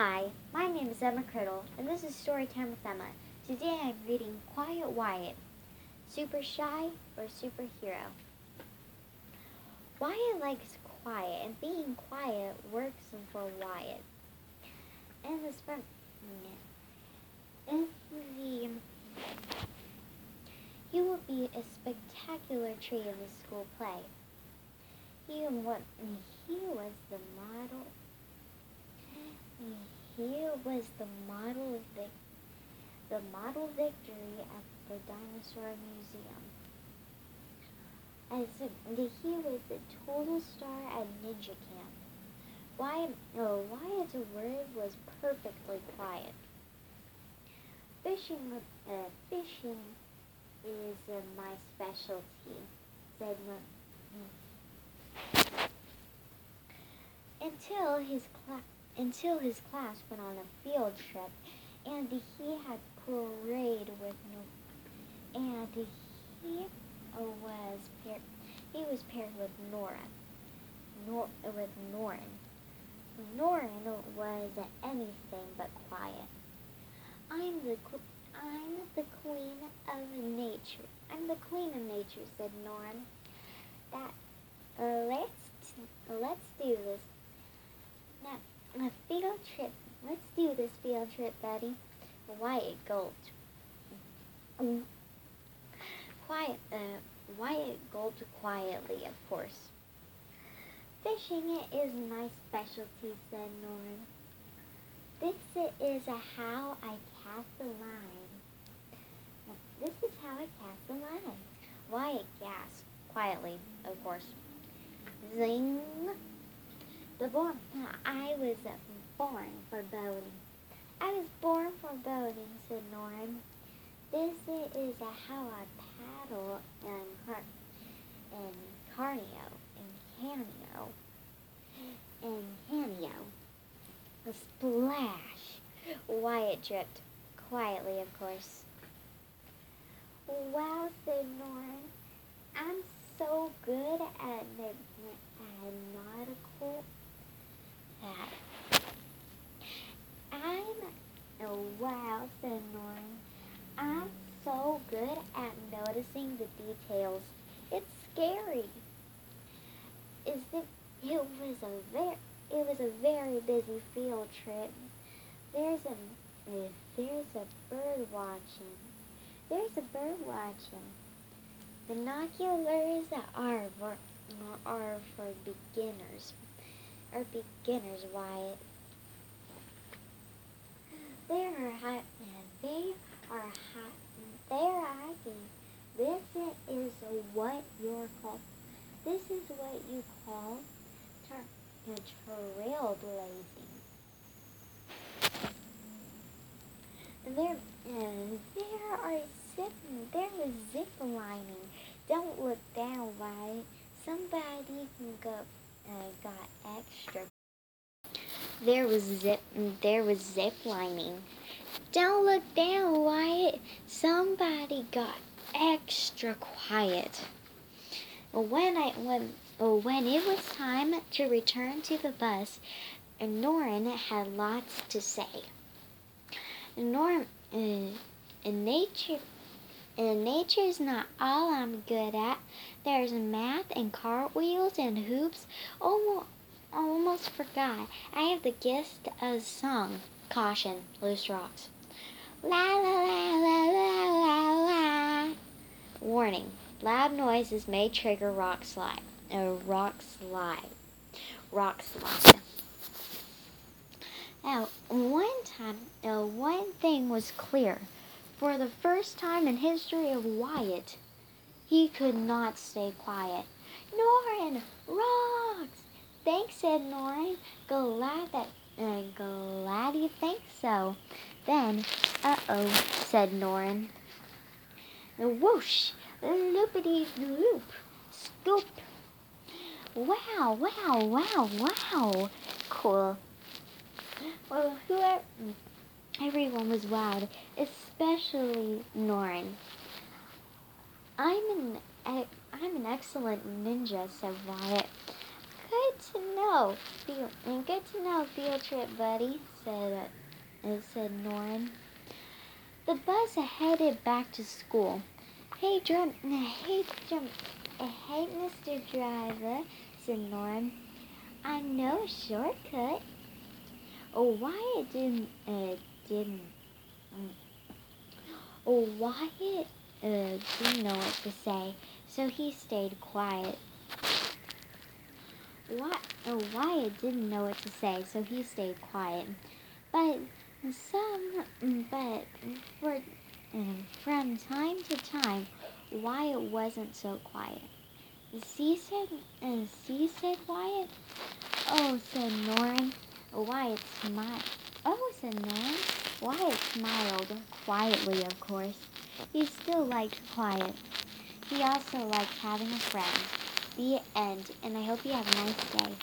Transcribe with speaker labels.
Speaker 1: Hi, my name is Emma Criddle, and this is Storytime with Emma. Today I'm reading Quiet Wyatt. Super shy or superhero? Wyatt likes quiet, and being quiet works for Wyatt. And the spread. In the he will be a spectacular tree in the school play. He he was the model he was the model of the the model victory at the dinosaur museum. As he was the total star at ninja camp. Why oh Wyatt's word was perfectly quiet. Fishing uh, fishing is uh, my specialty, said until his class until his class went on a field trip and he had parade with and he was paired he was paired with Nora Nor, with Noreen Noreen was anything but quiet I'm the I'm the queen of nature. I'm the queen of nature, said Noreen. That uh, let's let's do this. A field trip. Let's do this field trip, Betty. Wyatt gulped. Quiet. Uh, Wyatt gulped quietly, of course. Fishing is my specialty, said Noreen. This is how I cast the line. This is how I cast the line. Wyatt gasped, quietly, of course. Zing! The born, I was born for boating. I was born for boating, said Noreen. This is how I paddle and car- and carnio and canio and canio. A splash. Wyatt dripped, quietly, of course. Wow, said Noreen. I'm so good at, at nautical. At, I'm, oh, wow, said. I'm so good at noticing the details. It's scary. Is it, it was a very, it was a very busy field trip. There's a, there's a bird watching. There's a bird watching. Binoculars are for, are for beginners. Are beginners, Wyatt. They are hot. They are hot. They are hiking. This is what you're called. This is what you call trailblazing. There, there are zip, there is zip lining. Don't look down, right? Somebody got uh, got extra. There was zip, there was zip lining. Don't look down, Wyatt. Somebody got extra quiet. When I when when it was time to return to the bus, Noreen had lots to say. Norm, uh, nature, in nature is not all I'm good at. There's math and cartwheels and hoops. Almost, almost forgot. I have the gift of song. Caution, loose rocks. La la la la la la la. Warning: loud noises may trigger rock slide. A rock slide. Rock slide. Now, one time, uh, one thing was clear. For the first time in history of Wyatt, he could not stay quiet. Noreen, rocks! Thanks, said Noreen. Glad that, uh, glad you think so. Then, uh-oh, said Noreen. Whoosh! Loopity loop! Scoop! Wow, wow, wow, wow! Cool. Well, whoever, everyone was wowed, especially Noreen. I'm an I'm an excellent ninja, said Wyatt. good to know. Field, and good to know, field trip, buddy, said, uh, said Noreen. The bus headed back to school. Hey, drum, hey, drum, hey, Mr. Driver, said Noreen. I know a shortcut. Oh, Wyatt didn't, uh, didn't, um, oh, Wyatt, uh, didn't know what to say, so he stayed quiet. Why, oh, Wyatt didn't know what to say, so he stayed quiet. But some, but for, um, from time to time, Wyatt wasn't so quiet. See, said, uh, see, said Wyatt. Oh, said Noreen. Wyatt smiled. Said Noreen. Wyatt smiled, quietly, of course. He still liked quiet. He also liked having a friend. The end, and I hope you have a nice day.